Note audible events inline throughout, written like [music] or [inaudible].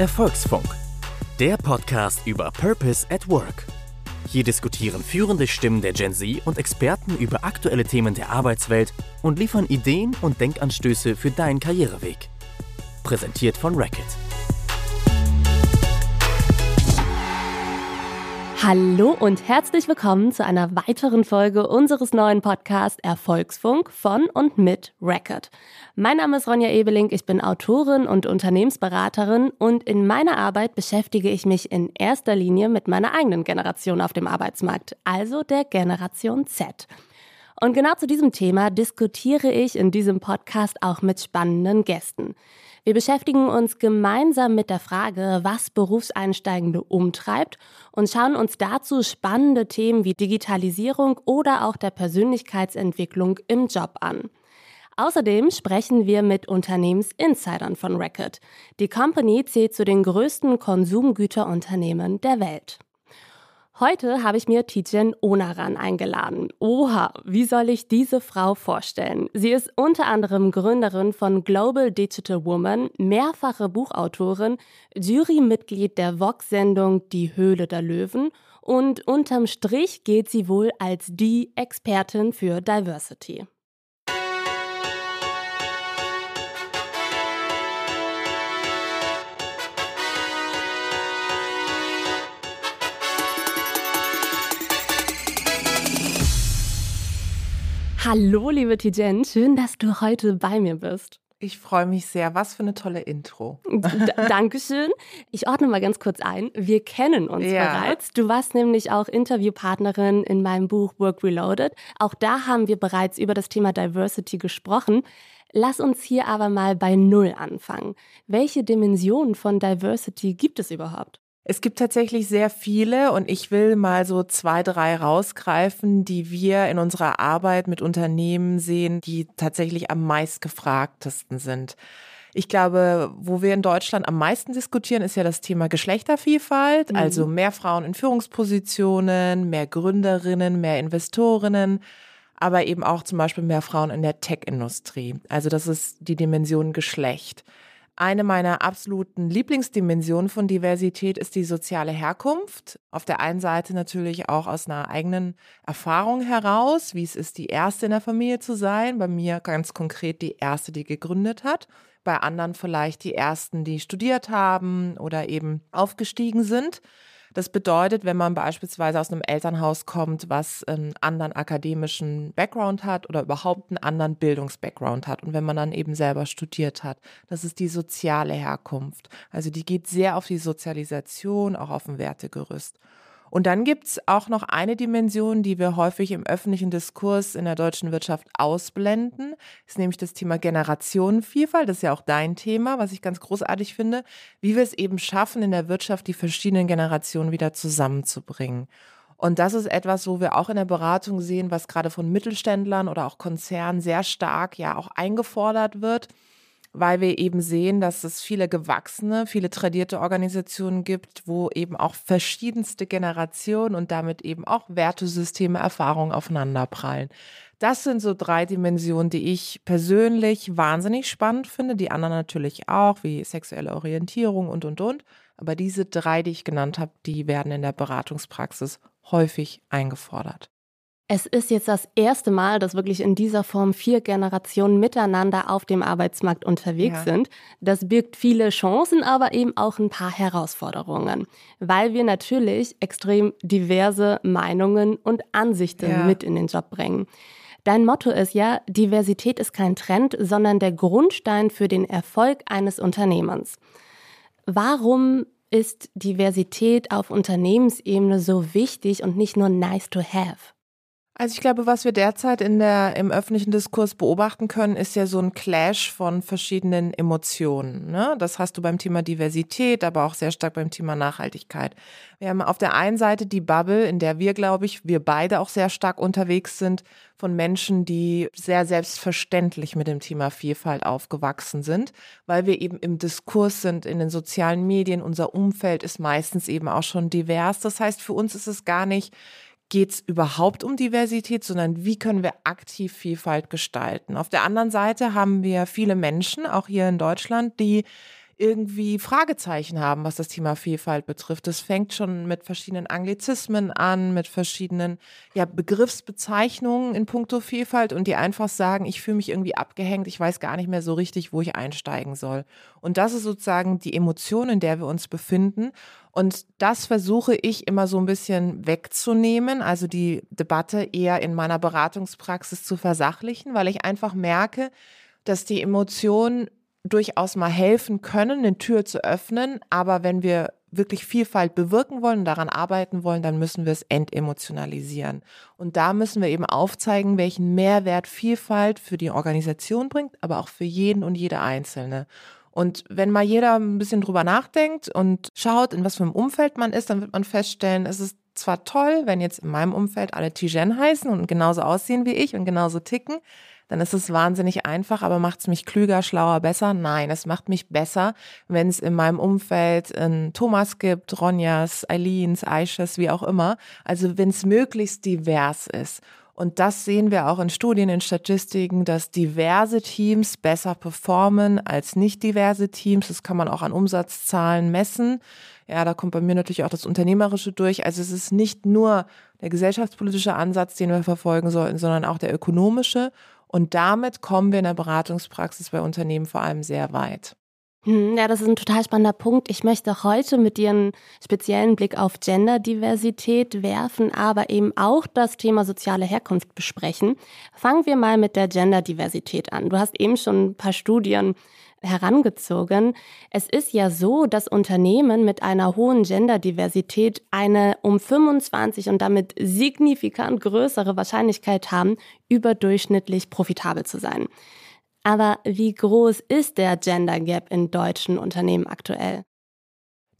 Erfolgsfunk, der Podcast über Purpose at Work. Hier diskutieren führende Stimmen der Gen Z und Experten über aktuelle Themen der Arbeitswelt und liefern Ideen und Denkanstöße für deinen Karriereweg. Präsentiert von Racket. Hallo und herzlich willkommen zu einer weiteren Folge unseres neuen Podcasts Erfolgsfunk von und mit Record. Mein Name ist Ronja Ebeling, ich bin Autorin und Unternehmensberaterin und in meiner Arbeit beschäftige ich mich in erster Linie mit meiner eigenen Generation auf dem Arbeitsmarkt, also der Generation Z. Und genau zu diesem Thema diskutiere ich in diesem Podcast auch mit spannenden Gästen. Wir beschäftigen uns gemeinsam mit der Frage, was Berufseinsteigende umtreibt und schauen uns dazu spannende Themen wie Digitalisierung oder auch der Persönlichkeitsentwicklung im Job an. Außerdem sprechen wir mit Unternehmensinsidern von Record. Die Company zählt zu den größten Konsumgüterunternehmen der Welt. Heute habe ich mir Tijen Onaran eingeladen. Oha, wie soll ich diese Frau vorstellen? Sie ist unter anderem Gründerin von Global Digital Woman, mehrfache Buchautorin, Jurymitglied der Vox-Sendung Die Höhle der Löwen und unterm Strich gilt sie wohl als die Expertin für Diversity. Hallo, liebe Tijen, schön, dass du heute bei mir bist. Ich freue mich sehr. Was für eine tolle Intro. [laughs] D Dankeschön. Ich ordne mal ganz kurz ein. Wir kennen uns ja. bereits. Du warst nämlich auch Interviewpartnerin in meinem Buch Work Reloaded. Auch da haben wir bereits über das Thema Diversity gesprochen. Lass uns hier aber mal bei Null anfangen. Welche Dimensionen von Diversity gibt es überhaupt? Es gibt tatsächlich sehr viele und ich will mal so zwei, drei rausgreifen, die wir in unserer Arbeit mit Unternehmen sehen, die tatsächlich am meistgefragtesten sind. Ich glaube, wo wir in Deutschland am meisten diskutieren, ist ja das Thema Geschlechtervielfalt, mhm. also mehr Frauen in Führungspositionen, mehr Gründerinnen, mehr Investorinnen, aber eben auch zum Beispiel mehr Frauen in der Tech-Industrie. Also das ist die Dimension Geschlecht. Eine meiner absoluten Lieblingsdimensionen von Diversität ist die soziale Herkunft. Auf der einen Seite natürlich auch aus einer eigenen Erfahrung heraus, wie es ist, die Erste in der Familie zu sein. Bei mir ganz konkret die Erste, die gegründet hat. Bei anderen vielleicht die Ersten, die studiert haben oder eben aufgestiegen sind. Das bedeutet, wenn man beispielsweise aus einem Elternhaus kommt, was einen anderen akademischen Background hat oder überhaupt einen anderen Bildungsbackground hat und wenn man dann eben selber studiert hat, das ist die soziale Herkunft. Also die geht sehr auf die Sozialisation, auch auf ein Wertegerüst. Und dann gibt's auch noch eine Dimension, die wir häufig im öffentlichen Diskurs in der deutschen Wirtschaft ausblenden, ist nämlich das Thema Generationenvielfalt. Das ist ja auch dein Thema, was ich ganz großartig finde, wie wir es eben schaffen, in der Wirtschaft die verschiedenen Generationen wieder zusammenzubringen. Und das ist etwas, wo wir auch in der Beratung sehen, was gerade von Mittelständlern oder auch Konzernen sehr stark ja auch eingefordert wird weil wir eben sehen, dass es viele gewachsene, viele tradierte Organisationen gibt, wo eben auch verschiedenste Generationen und damit eben auch Wertesysteme, Erfahrungen aufeinanderprallen. Das sind so drei Dimensionen, die ich persönlich wahnsinnig spannend finde, die anderen natürlich auch, wie sexuelle Orientierung und, und, und. Aber diese drei, die ich genannt habe, die werden in der Beratungspraxis häufig eingefordert. Es ist jetzt das erste Mal, dass wirklich in dieser Form vier Generationen miteinander auf dem Arbeitsmarkt unterwegs ja. sind. Das birgt viele Chancen, aber eben auch ein paar Herausforderungen, weil wir natürlich extrem diverse Meinungen und Ansichten ja. mit in den Job bringen. Dein Motto ist ja, Diversität ist kein Trend, sondern der Grundstein für den Erfolg eines Unternehmens. Warum ist Diversität auf Unternehmensebene so wichtig und nicht nur nice to have? Also ich glaube, was wir derzeit in der, im öffentlichen Diskurs beobachten können, ist ja so ein Clash von verschiedenen Emotionen. Ne? Das hast du beim Thema Diversität, aber auch sehr stark beim Thema Nachhaltigkeit. Wir haben auf der einen Seite die Bubble, in der wir, glaube ich, wir beide auch sehr stark unterwegs sind, von Menschen, die sehr selbstverständlich mit dem Thema Vielfalt aufgewachsen sind, weil wir eben im Diskurs sind, in den sozialen Medien. Unser Umfeld ist meistens eben auch schon divers. Das heißt, für uns ist es gar nicht geht es überhaupt um Diversität, sondern wie können wir aktiv Vielfalt gestalten. Auf der anderen Seite haben wir viele Menschen, auch hier in Deutschland, die irgendwie Fragezeichen haben, was das Thema Vielfalt betrifft. Das fängt schon mit verschiedenen Anglizismen an, mit verschiedenen ja, Begriffsbezeichnungen in puncto Vielfalt und die einfach sagen, ich fühle mich irgendwie abgehängt, ich weiß gar nicht mehr so richtig, wo ich einsteigen soll. Und das ist sozusagen die Emotion, in der wir uns befinden. Und das versuche ich immer so ein bisschen wegzunehmen, also die Debatte eher in meiner Beratungspraxis zu versachlichen, weil ich einfach merke, dass die Emotionen durchaus mal helfen können, eine Tür zu öffnen. Aber wenn wir wirklich Vielfalt bewirken wollen daran arbeiten wollen, dann müssen wir es entemotionalisieren. Und da müssen wir eben aufzeigen, welchen Mehrwert Vielfalt für die Organisation bringt, aber auch für jeden und jede Einzelne. Und wenn mal jeder ein bisschen drüber nachdenkt und schaut, in was für einem Umfeld man ist, dann wird man feststellen, es ist zwar toll, wenn jetzt in meinem Umfeld alle Tijen heißen und genauso aussehen wie ich und genauso ticken, dann ist es wahnsinnig einfach, aber macht es mich klüger, schlauer, besser? Nein, es macht mich besser, wenn es in meinem Umfeld einen Thomas gibt, Ronjas, Eileens, Aisches, wie auch immer. Also wenn es möglichst divers ist. Und das sehen wir auch in Studien, in Statistiken, dass diverse Teams besser performen als nicht diverse Teams. Das kann man auch an Umsatzzahlen messen. Ja, da kommt bei mir natürlich auch das Unternehmerische durch. Also es ist nicht nur der gesellschaftspolitische Ansatz, den wir verfolgen sollten, sondern auch der ökonomische. Und damit kommen wir in der Beratungspraxis bei Unternehmen vor allem sehr weit. Hm, ja, das ist ein total spannender Punkt. Ich möchte heute mit dir einen speziellen Blick auf Genderdiversität werfen, aber eben auch das Thema soziale Herkunft besprechen. Fangen wir mal mit der Genderdiversität an. Du hast eben schon ein paar Studien herangezogen. Es ist ja so, dass Unternehmen mit einer hohen Genderdiversität eine um 25 und damit signifikant größere Wahrscheinlichkeit haben, überdurchschnittlich profitabel zu sein. Aber wie groß ist der Gender Gap in deutschen Unternehmen aktuell?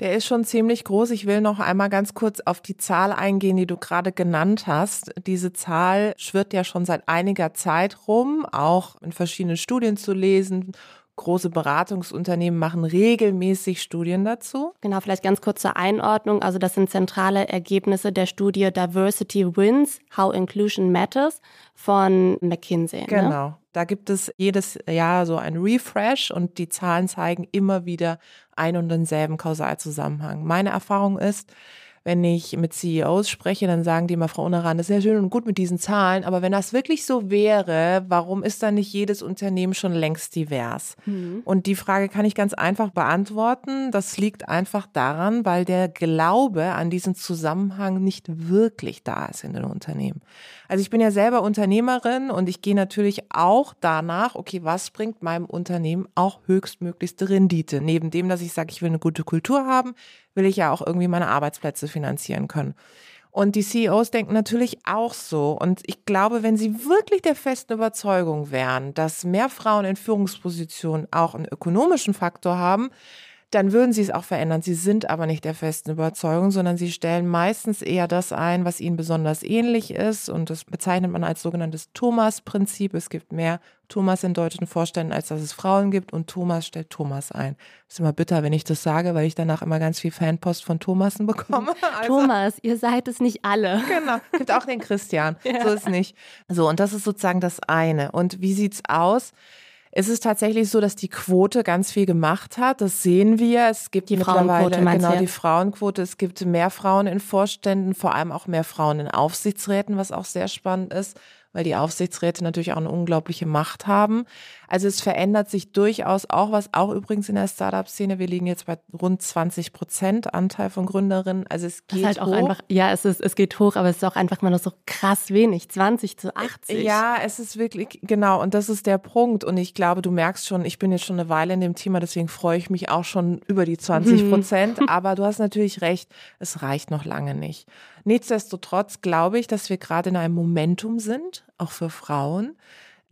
Der ist schon ziemlich groß. Ich will noch einmal ganz kurz auf die Zahl eingehen, die du gerade genannt hast. Diese Zahl schwirrt ja schon seit einiger Zeit rum, auch in verschiedenen Studien zu lesen große Beratungsunternehmen machen regelmäßig Studien dazu. Genau, vielleicht ganz kurz zur Einordnung. Also das sind zentrale Ergebnisse der Studie Diversity Wins, How Inclusion Matters von McKinsey. Ne? Genau. Ne? Da gibt es jedes Jahr so ein Refresh und die Zahlen zeigen immer wieder ein und denselben Kausalzusammenhang. Meine Erfahrung ist, wenn ich mit CEOs spreche, dann sagen die immer, Frau Uneran, das ist ja schön und gut mit diesen Zahlen, aber wenn das wirklich so wäre, warum ist dann nicht jedes Unternehmen schon längst divers? Mhm. Und die Frage kann ich ganz einfach beantworten. Das liegt einfach daran, weil der Glaube an diesen Zusammenhang nicht wirklich da ist in den Unternehmen. Also ich bin ja selber Unternehmerin und ich gehe natürlich auch danach, okay, was bringt meinem Unternehmen auch höchstmöglichste Rendite? Neben dem, dass ich sage, ich will eine gute Kultur haben, will ich ja auch irgendwie meine Arbeitsplätze finanzieren können. Und die CEOs denken natürlich auch so. Und ich glaube, wenn sie wirklich der festen Überzeugung wären, dass mehr Frauen in Führungspositionen auch einen ökonomischen Faktor haben, dann würden sie es auch verändern. Sie sind aber nicht der festen Überzeugung, sondern sie stellen meistens eher das ein, was ihnen besonders ähnlich ist. Und das bezeichnet man als sogenanntes Thomas-Prinzip. Es gibt mehr Thomas in deutschen Vorständen, als dass es Frauen gibt. Und Thomas stellt Thomas ein. ist immer bitter, wenn ich das sage, weil ich danach immer ganz viel Fanpost von Thomasen bekomme. [laughs] Also, Thomas, ihr seid es nicht alle. Genau. Gibt auch den Christian. [laughs] Ja. So ist nicht. So, und das ist sozusagen das eine. Und wie sieht's aus? Es ist tatsächlich so, dass die Quote ganz viel gemacht hat. Das sehen wir. Es gibt die mittlerweile genau die Frauenquote. Es gibt mehr Frauen in Vorständen, vor allem auch mehr Frauen in Aufsichtsräten, was auch sehr spannend ist weil die Aufsichtsräte natürlich auch eine unglaubliche Macht haben. Also es verändert sich durchaus auch was, auch übrigens in der Startup-Szene. Wir liegen jetzt bei rund 20 Prozent Anteil von Gründerinnen. Also es geht halt auch einfach, ja, es ist, es geht hoch, aber es ist auch einfach mal noch so krass wenig, 20 zu 80. Ja, es ist wirklich, genau, und das ist der Punkt. Und ich glaube, du merkst schon, ich bin jetzt schon eine Weile in dem Thema, deswegen freue ich mich auch schon über die 20 Prozent. Mhm. Aber du hast natürlich recht, es reicht noch lange nicht. Nichtsdestotrotz glaube ich, dass wir gerade in einem Momentum sind, auch für Frauen,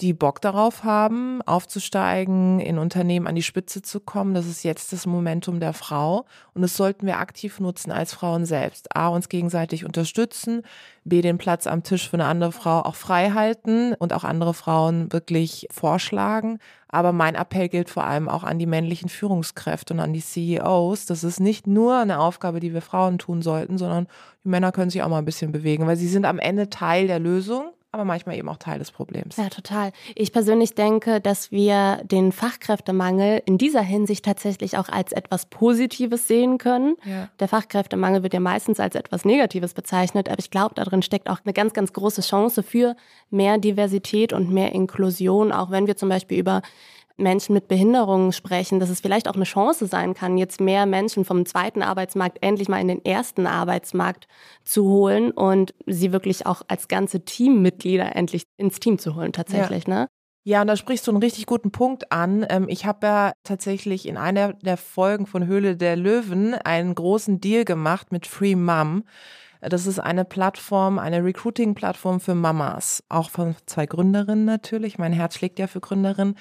die Bock darauf haben, aufzusteigen, in Unternehmen an die Spitze zu kommen. Das ist jetzt das Momentum der Frau. Und das sollten wir aktiv nutzen als Frauen selbst. A, uns gegenseitig unterstützen. B, den Platz am Tisch für eine andere Frau auch frei halten und auch andere Frauen wirklich vorschlagen. Aber mein Appell gilt vor allem auch an die männlichen Führungskräfte und an die CEOs. Das ist nicht nur eine Aufgabe, die wir Frauen tun sollten, sondern die Männer können sich auch mal ein bisschen bewegen, weil sie sind am Ende Teil der Lösung aber manchmal eben auch Teil des Problems. Ja, total. Ich persönlich denke, dass wir den Fachkräftemangel in dieser Hinsicht tatsächlich auch als etwas Positives sehen können. Ja. Der Fachkräftemangel wird ja meistens als etwas Negatives bezeichnet, aber ich glaube, darin steckt auch eine ganz, ganz große Chance für mehr Diversität und mehr Inklusion, auch wenn wir zum Beispiel über Menschen mit Behinderungen sprechen, dass es vielleicht auch eine Chance sein kann, jetzt mehr Menschen vom zweiten Arbeitsmarkt endlich mal in den ersten Arbeitsmarkt zu holen und sie wirklich auch als ganze Teammitglieder endlich ins Team zu holen tatsächlich, ja. ne? Ja, und da sprichst du einen richtig guten Punkt an. Ähm, ich habe ja tatsächlich in einer der Folgen von Höhle der Löwen einen großen Deal gemacht mit Free Mom. Das ist eine Plattform, eine Recruiting-Plattform für Mamas, auch von zwei Gründerinnen natürlich. Mein Herz schlägt ja für Gründerinnen.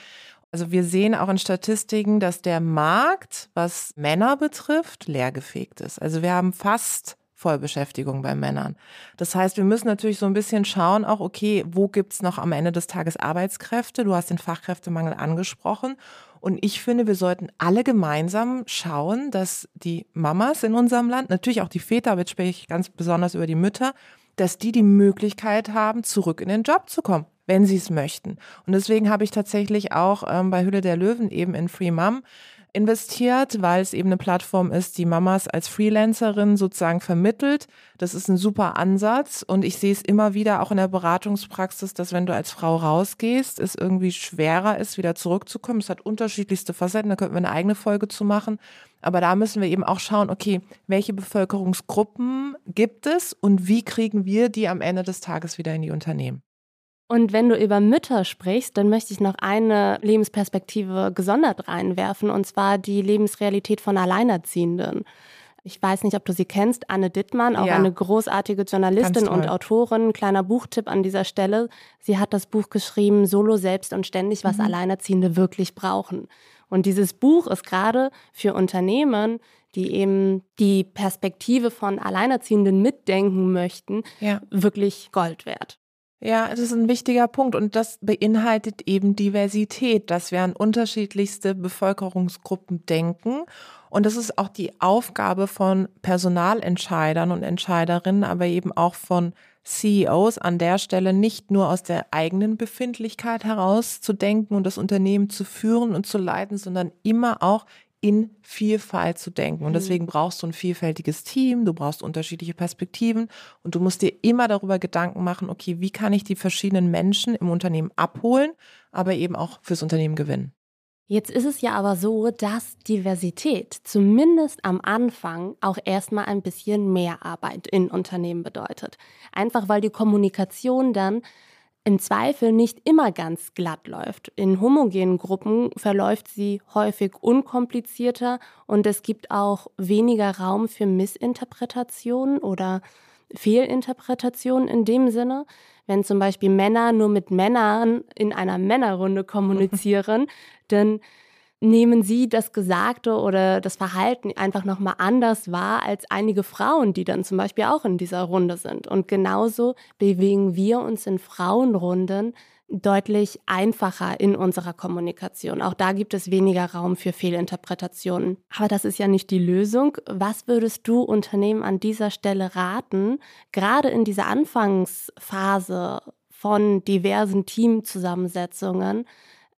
Also wir sehen auch in Statistiken, dass der Markt, was Männer betrifft, leergefegt ist. Also wir haben fast Vollbeschäftigung bei Männern. Das heißt, wir müssen natürlich so ein bisschen schauen, auch okay, wo gibt's noch am Ende des Tages Arbeitskräfte? Du hast den Fachkräftemangel angesprochen. Und ich finde, wir sollten alle gemeinsam schauen, dass die Mamas in unserem Land, natürlich auch die Väter, aber jetzt spreche ich ganz besonders über die Mütter, dass die die Möglichkeit haben, zurück in den Job zu kommen wenn sie es möchten. Und deswegen habe ich tatsächlich auch ähm, bei Hülle der Löwen eben in Free Mom investiert, weil es eben eine Plattform ist, die Mamas als Freelancerin sozusagen vermittelt. Das ist ein super Ansatz und ich sehe es immer wieder auch in der Beratungspraxis, dass wenn du als Frau rausgehst, es irgendwie schwerer ist, wieder zurückzukommen. Es hat unterschiedlichste Facetten, da könnten wir eine eigene Folge zu machen. Aber da müssen wir eben auch schauen, okay, welche Bevölkerungsgruppen gibt es und wie kriegen wir die am Ende des Tages wieder in die Unternehmen? Und wenn du über Mütter sprichst, dann möchte ich noch eine Lebensperspektive gesondert reinwerfen, und zwar die Lebensrealität von Alleinerziehenden. Ich weiß nicht, ob du sie kennst, Anne Dittmann, auch ja. eine großartige Journalistin und Autorin. Kleiner Buchtipp an dieser Stelle. Sie hat das Buch geschrieben, Solo selbst und ständig, was mhm. Alleinerziehende wirklich brauchen. Und dieses Buch ist gerade für Unternehmen, die eben die Perspektive von Alleinerziehenden mitdenken möchten, ja. wirklich Gold wert. Ja, das ist ein wichtiger Punkt und das beinhaltet eben Diversität, dass wir an unterschiedlichste Bevölkerungsgruppen denken. Und das ist auch die Aufgabe von Personalentscheidern und Entscheiderinnen, aber eben auch von CEOs an der Stelle nicht nur aus der eigenen Befindlichkeit heraus zu denken und das Unternehmen zu führen und zu leiten, sondern immer auch in Vielfalt zu denken. Und mhm. deswegen brauchst du ein vielfältiges Team, du brauchst unterschiedliche Perspektiven und du musst dir immer darüber Gedanken machen, okay, wie kann ich die verschiedenen Menschen im Unternehmen abholen, aber eben auch fürs Unternehmen gewinnen. Jetzt ist es ja aber so, dass Diversität zumindest am Anfang auch erstmal ein bisschen mehr Arbeit in Unternehmen bedeutet. Einfach weil die Kommunikation dann im Zweifel nicht immer ganz glatt läuft. In homogenen Gruppen verläuft sie häufig unkomplizierter und es gibt auch weniger Raum für Missinterpretationen oder Fehlinterpretationen in dem Sinne. Wenn zum Beispiel Männer nur mit Männern in einer Männerrunde kommunizieren, [laughs] dann nehmen sie das Gesagte oder das Verhalten einfach nochmal anders wahr als einige Frauen, die dann zum Beispiel auch in dieser Runde sind. Und genauso bewegen wir uns in Frauenrunden deutlich einfacher in unserer Kommunikation. Auch da gibt es weniger Raum für Fehlinterpretationen. Aber das ist ja nicht die Lösung. Was würdest du Unternehmen an dieser Stelle raten, gerade in dieser Anfangsphase von diversen Teamzusammensetzungen,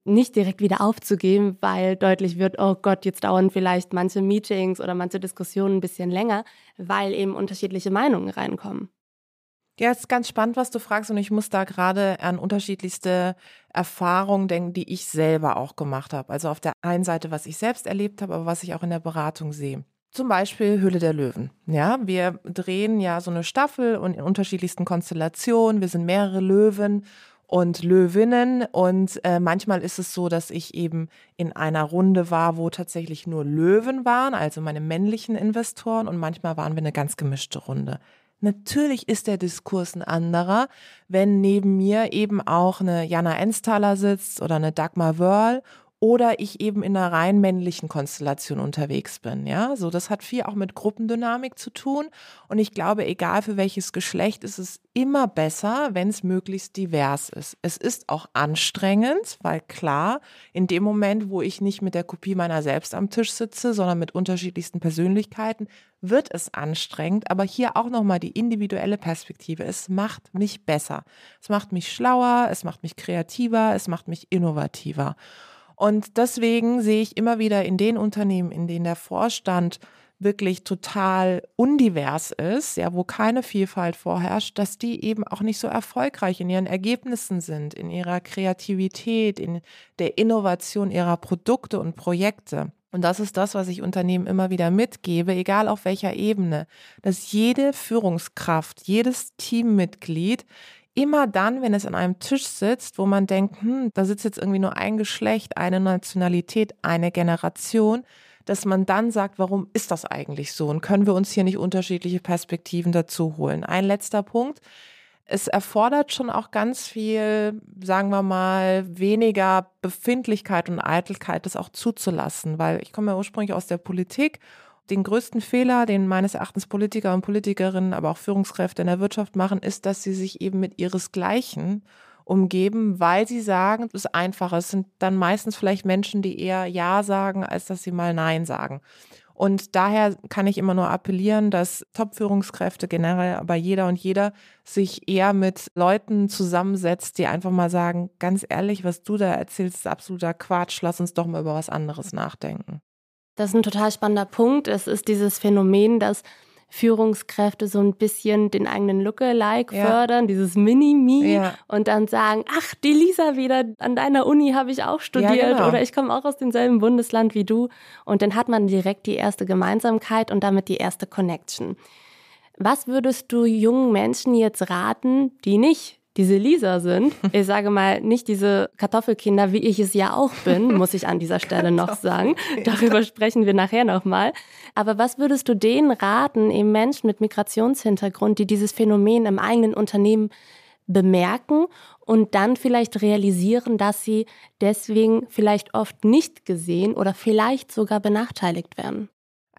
nicht direkt wieder aufzugeben, weil deutlich wird, oh Gott, jetzt dauern vielleicht manche Meetings oder manche Diskussionen ein bisschen länger, weil eben unterschiedliche Meinungen reinkommen. Ja, es ist ganz spannend, was du fragst und ich muss da gerade an unterschiedlichste Erfahrungen denken, die ich selber auch gemacht habe. Also auf der einen Seite, was ich selbst erlebt habe, aber was ich auch in der Beratung sehe. Zum Beispiel Hülle der Löwen. Ja, wir drehen ja so eine Staffel und in unterschiedlichsten Konstellationen. Wir sind mehrere Löwen und Löwinnen. Und äh, manchmal ist es so, dass ich eben in einer Runde war, wo tatsächlich nur Löwen waren, also meine männlichen Investoren. Und manchmal waren wir eine ganz gemischte Runde. Natürlich ist der Diskurs ein anderer, wenn neben mir eben auch eine Jana Ensthaler sitzt oder eine Dagmar Wörl oder ich eben in einer rein männlichen Konstellation unterwegs bin. Ja, so das hat viel auch mit Gruppendynamik zu tun. Und ich glaube, egal für welches Geschlecht, ist es immer besser, wenn es möglichst divers ist. Es ist auch anstrengend, weil klar, in dem Moment, wo ich nicht mit der Kopie meiner selbst am Tisch sitze, sondern mit unterschiedlichsten Persönlichkeiten, wird es anstrengend, aber hier auch nochmal die individuelle Perspektive. Es macht mich besser. Es macht mich schlauer, es macht mich kreativer, es macht mich innovativer. Und deswegen sehe ich immer wieder in den Unternehmen, in denen der Vorstand wirklich total undivers ist, ja, wo keine Vielfalt vorherrscht, dass die eben auch nicht so erfolgreich in ihren Ergebnissen sind, in ihrer Kreativität, in der Innovation ihrer Produkte und Projekte. Und das ist das, was ich Unternehmen immer wieder mitgebe, egal auf welcher Ebene, dass jede Führungskraft, jedes Teammitglied immer dann, wenn es an einem Tisch sitzt, wo man denkt, hm, da sitzt jetzt irgendwie nur ein Geschlecht, eine Nationalität, eine Generation, dass man dann sagt, warum ist das eigentlich so? Und können wir uns hier nicht unterschiedliche Perspektiven dazu holen? Ein letzter Punkt. Es erfordert schon auch ganz viel, sagen wir mal, weniger Befindlichkeit und Eitelkeit, das auch zuzulassen, weil ich komme ja ursprünglich aus der Politik den größten Fehler, den meines Erachtens Politiker und Politikerinnen, aber auch Führungskräfte in der Wirtschaft machen, ist, dass sie sich eben mit ihresgleichen umgeben, weil sie sagen, es ist einfacher. Es sind dann meistens vielleicht Menschen, die eher Ja sagen, als dass sie mal Nein sagen. Und daher kann ich immer nur appellieren, dass Top-Führungskräfte generell, aber jeder und jeder sich eher mit Leuten zusammensetzt, die einfach mal sagen, ganz ehrlich, was du da erzählst, ist absoluter Quatsch. Lass uns doch mal über was anderes nachdenken. Das ist ein total spannender Punkt. Es ist dieses Phänomen, dass Führungskräfte so ein bisschen den eigenen Lookalike ja. fördern, dieses Mini-Me ja. und dann sagen, ach, die Lisa wieder, an deiner Uni habe ich auch studiert ja, genau. oder ich komme auch aus demselben Bundesland wie du. Und dann hat man direkt die erste Gemeinsamkeit und damit die erste Connection. Was würdest du jungen Menschen jetzt raten, die nicht diese Lisa sind. Ich sage mal, nicht diese Kartoffelkinder, wie ich es ja auch bin, muss ich an dieser [laughs] Stelle noch sagen. Darüber sprechen wir nachher nochmal. Aber was würdest du denen raten, eben Menschen mit Migrationshintergrund, die dieses Phänomen im eigenen Unternehmen bemerken und dann vielleicht realisieren, dass sie deswegen vielleicht oft nicht gesehen oder vielleicht sogar benachteiligt werden?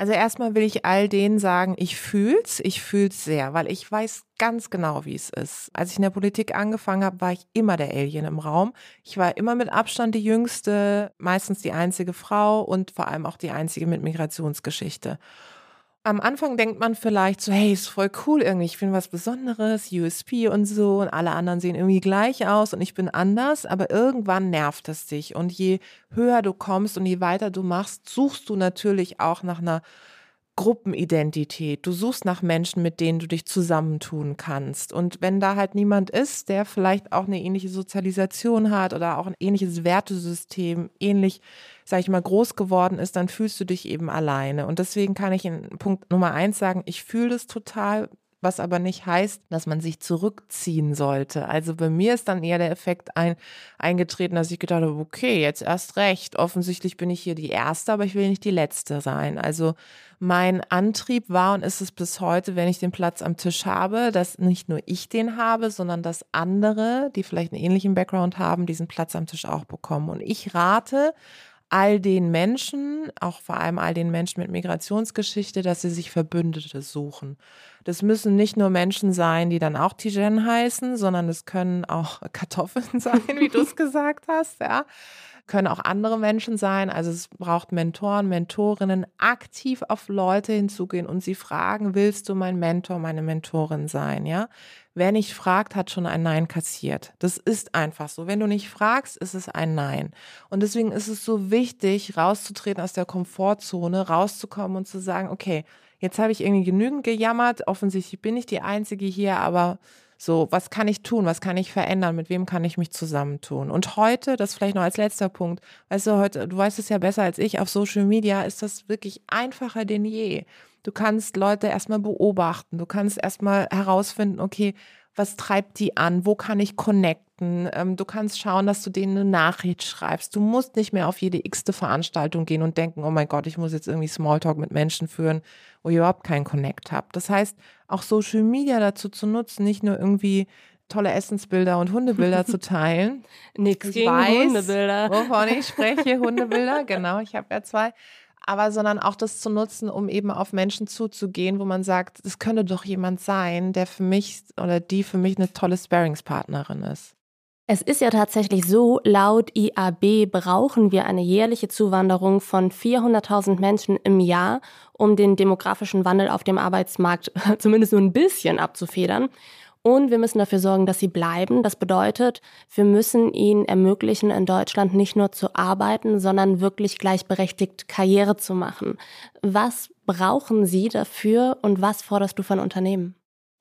Also erstmal will ich all denen sagen, ich fühl's, ich fühl's sehr, weil ich weiß ganz genau, wie es ist. Als ich in der Politik angefangen habe, war ich immer der Alien im Raum. Ich war immer mit Abstand die jüngste, meistens die einzige Frau und vor allem auch die einzige mit Migrationsgeschichte. Am Anfang denkt man vielleicht so, hey, ist voll cool irgendwie, ich bin was Besonderes, USP und so und alle anderen sehen irgendwie gleich aus und ich bin anders, aber irgendwann nervt es dich und je höher du kommst und je weiter du machst, suchst du natürlich auch nach einer Gruppenidentität. Du suchst nach Menschen, mit denen du dich zusammentun kannst. Und wenn da halt niemand ist, der vielleicht auch eine ähnliche Sozialisation hat oder auch ein ähnliches Wertesystem, ähnlich, sag ich mal, groß geworden ist, dann fühlst du dich eben alleine. Und deswegen kann ich in Punkt Nummer eins sagen, ich fühle das total, was aber nicht heißt, dass man sich zurückziehen sollte. Also bei mir ist dann eher der Effekt ein, eingetreten, dass ich gedacht habe, okay, jetzt erst recht. Offensichtlich bin ich hier die Erste, aber ich will nicht die Letzte sein. Also mein Antrieb war und ist es bis heute, wenn ich den Platz am Tisch habe, dass nicht nur ich den habe, sondern dass andere, die vielleicht einen ähnlichen Background haben, diesen Platz am Tisch auch bekommen. Und ich rate all den Menschen, auch vor allem all den Menschen mit Migrationsgeschichte, dass sie sich Verbündete suchen. Das müssen nicht nur Menschen sein, die dann auch Tijen heißen, sondern es können auch [laughs] Kartoffeln sein, wie du es [laughs] gesagt hast, ja. Können auch andere Menschen sein. Also es braucht Mentoren, Mentorinnen, aktiv auf Leute hinzugehen und sie fragen, willst du mein Mentor, meine Mentorin sein, ja? Wer nicht fragt, hat schon ein Nein kassiert. Das ist einfach so. Wenn du nicht fragst, ist es ein Nein. Und deswegen ist es so wichtig, rauszutreten aus der Komfortzone, rauszukommen und zu sagen, okay, jetzt habe ich irgendwie genügend gejammert. Offensichtlich bin ich die Einzige hier, aber so, was kann ich tun? Was kann ich verändern? Mit wem kann ich mich zusammentun? Und heute, das vielleicht noch als letzter Punkt, weißt du, heute, du weißt es ja besser als ich, auf Social Media ist das wirklich einfacher denn je. Du kannst Leute erstmal beobachten. Du kannst erstmal herausfinden, okay, was treibt die an? Wo kann ich connecten? Ähm, du kannst schauen, dass du denen eine Nachricht schreibst. Du musst nicht mehr auf jede x-te Veranstaltung gehen und denken, oh mein Gott, ich muss jetzt irgendwie Smalltalk mit Menschen führen, wo ich überhaupt keinen Connect habe. Das heißt, auch Social Media dazu zu nutzen, nicht nur irgendwie tolle Essensbilder und Hundebilder zu [laughs] teilen. Nix ich gegen weiß, Hundebilder. Wovon ich spreche, [laughs] Hundebilder, genau, ich habe ja zwei aber sondern auch das zu nutzen, um eben auf Menschen zuzugehen, wo man sagt, es könnte doch jemand sein, der für mich oder die für mich eine tolle Sparingspartnerin ist. Es ist ja tatsächlich so, laut IAB brauchen wir eine jährliche Zuwanderung von 400.000 Menschen im Jahr, um den demografischen Wandel auf dem Arbeitsmarkt [laughs] zumindest nur ein bisschen abzufedern. Und wir müssen dafür sorgen, dass sie bleiben. Das bedeutet, wir müssen ihnen ermöglichen, in Deutschland nicht nur zu arbeiten, sondern wirklich gleichberechtigt Karriere zu machen. Was brauchen Sie dafür und was forderst du von Unternehmen?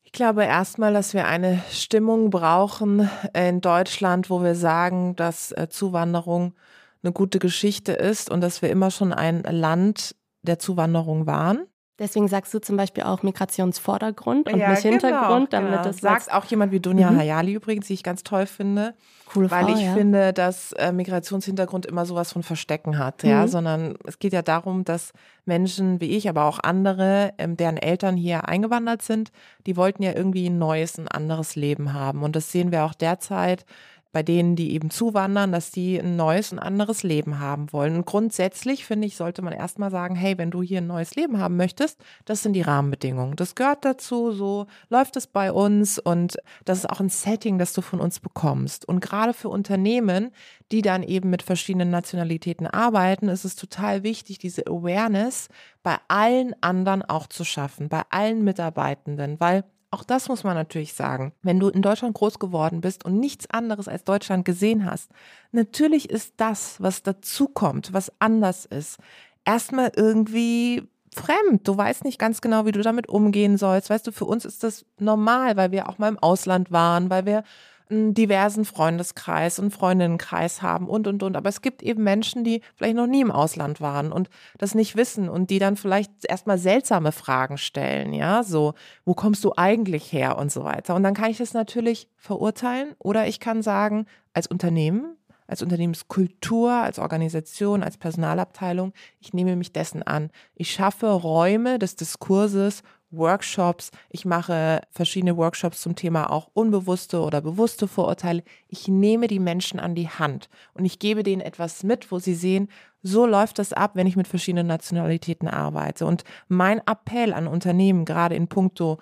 Ich glaube erstmal, dass wir eine Stimmung brauchen in Deutschland, wo wir sagen, dass äh, Zuwanderung eine gute Geschichte ist und dass wir immer schon ein Land der Zuwanderung waren. Deswegen sagst du zum Beispiel auch Migrationsvordergrund und ja, nicht genau, Hintergrund, damit genau. das sagst auch jemand wie Dunja mhm. Hayali übrigens, die ich ganz toll finde, Coole weil Frau, ich ja. finde, dass äh, Migrationshintergrund immer sowas von Verstecken hat, mhm. ja, sondern es geht ja darum, dass Menschen wie ich, aber auch andere, ähm, deren Eltern hier eingewandert sind, die wollten ja irgendwie ein neues, ein anderes Leben haben und das sehen wir auch derzeit bei denen, die eben zuwandern, dass die ein neues, ein anderes Leben haben wollen. Und grundsätzlich finde ich, sollte man erstmal sagen, hey, wenn du hier ein neues Leben haben möchtest, das sind die Rahmenbedingungen. Das gehört dazu, so läuft es bei uns und das ist auch ein Setting, das du von uns bekommst. Und gerade für Unternehmen, die dann eben mit verschiedenen Nationalitäten arbeiten, ist es total wichtig, diese Awareness bei allen anderen auch zu schaffen, bei allen Mitarbeitenden, weil auch das muss man natürlich sagen. Wenn du in Deutschland groß geworden bist und nichts anderes als Deutschland gesehen hast, natürlich ist das, was dazukommt, was anders ist, erstmal irgendwie fremd. Du weißt nicht ganz genau, wie du damit umgehen sollst. Weißt du, für uns ist das normal, weil wir auch mal im Ausland waren, weil wir einen diversen Freundeskreis und Freundinnenkreis haben und, und, und. Aber es gibt eben Menschen, die vielleicht noch nie im Ausland waren und das nicht wissen und die dann vielleicht erstmal seltsame Fragen stellen, ja, so, wo kommst du eigentlich her und so weiter. Und dann kann ich das natürlich verurteilen oder ich kann sagen, als Unternehmen, als Unternehmenskultur, als Organisation, als Personalabteilung, ich nehme mich dessen an. Ich schaffe Räume des Diskurses Workshops. Ich mache verschiedene Workshops zum Thema auch unbewusste oder bewusste Vorurteile. Ich nehme die Menschen an die Hand und ich gebe denen etwas mit, wo sie sehen, so läuft das ab, wenn ich mit verschiedenen Nationalitäten arbeite. Und mein Appell an Unternehmen, gerade in puncto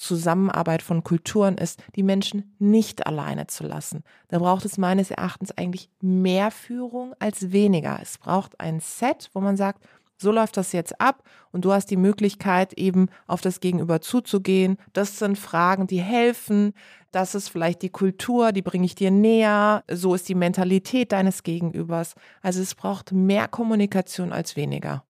Zusammenarbeit von Kulturen ist, die Menschen nicht alleine zu lassen. Da braucht es meines Erachtens eigentlich mehr Führung als weniger. Es braucht ein Set, wo man sagt, so läuft das jetzt ab und du hast die Möglichkeit, eben auf das Gegenüber zuzugehen. Das sind Fragen, die helfen. Das ist vielleicht die Kultur, die bringe ich dir näher. So ist die Mentalität deines Gegenübers. Also es braucht mehr Kommunikation als weniger.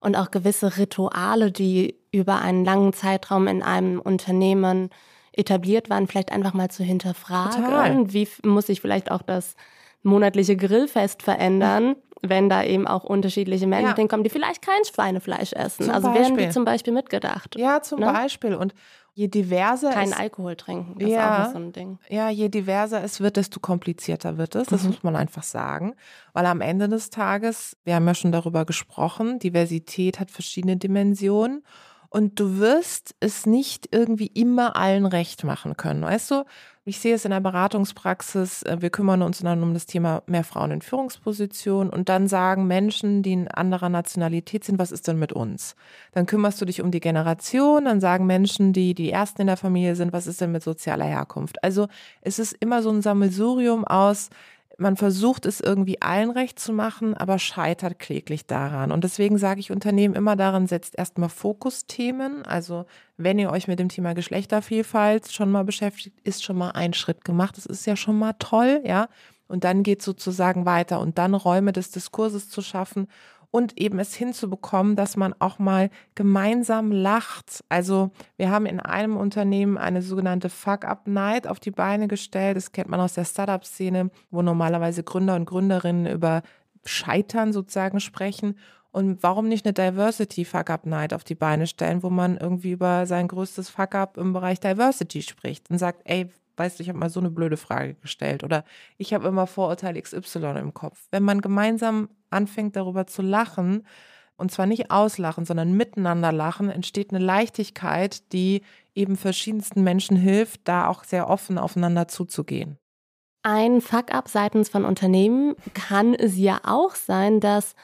Und auch gewisse Rituale, die über einen langen Zeitraum in einem Unternehmen etabliert waren, vielleicht einfach mal zu hinterfragen. Total. Wie muss ich vielleicht auch das monatliche Grillfest verändern, wenn da eben auch unterschiedliche Menschen ja. hinkommen, die vielleicht kein Schweinefleisch essen. Zum also Beispiel. werden die zum Beispiel mitgedacht. Ja, zum ne? Beispiel. Und je diverser Kein es, Alkohol trinken, das ja, ist auch so ein Ding. Ja, je diverser es wird, desto komplizierter wird es. Das mhm. muss man einfach sagen. Weil am Ende des Tages, wir haben ja schon darüber gesprochen, Diversität hat verschiedene Dimensionen. Und du wirst es nicht irgendwie immer allen recht machen können. Weißt du, ich sehe es in der Beratungspraxis, äh, wir kümmern uns dann um das Thema mehr Frauen in Führungspositionen und dann sagen Menschen, die in anderer Nationalität sind, was ist denn mit uns? Dann kümmerst du dich um die Generation, dann sagen Menschen, die die Ersten in der Familie sind, was ist denn mit sozialer Herkunft? Also es ist immer so ein Sammelsurium aus, man versucht es irgendwie allen recht zu machen, aber scheitert kläglich daran. Und deswegen sage ich Unternehmen immer daran, setzt erstmal Fokusthemen. Also wenn ihr euch mit dem Thema Geschlechtervielfalt schon mal beschäftigt, ist schon mal ein Schritt gemacht. Das ist ja schon mal toll, ja. Und dann geht sozusagen weiter und dann Räume des Diskurses zu schaffen und eben es hinzubekommen, dass man auch mal gemeinsam lacht. Also wir haben in einem Unternehmen eine sogenannte Fuck-Up-Night auf die Beine gestellt. Das kennt man aus der Startup-Szene, wo normalerweise Gründer und Gründerinnen über Scheitern sozusagen sprechen. Und warum nicht eine Diversity Fuck-Up Night auf die Beine stellen, wo man irgendwie über sein größtes Fuck-Up im Bereich Diversity spricht und sagt, ey, weißt du, ich habe mal so eine blöde Frage gestellt oder ich habe immer Vorurteil XY im Kopf. Wenn man gemeinsam anfängt darüber zu lachen, und zwar nicht auslachen, sondern miteinander lachen, entsteht eine Leichtigkeit, die eben verschiedensten Menschen hilft, da auch sehr offen aufeinander zuzugehen. Ein Fuck-up seitens von Unternehmen kann es ja auch sein, dass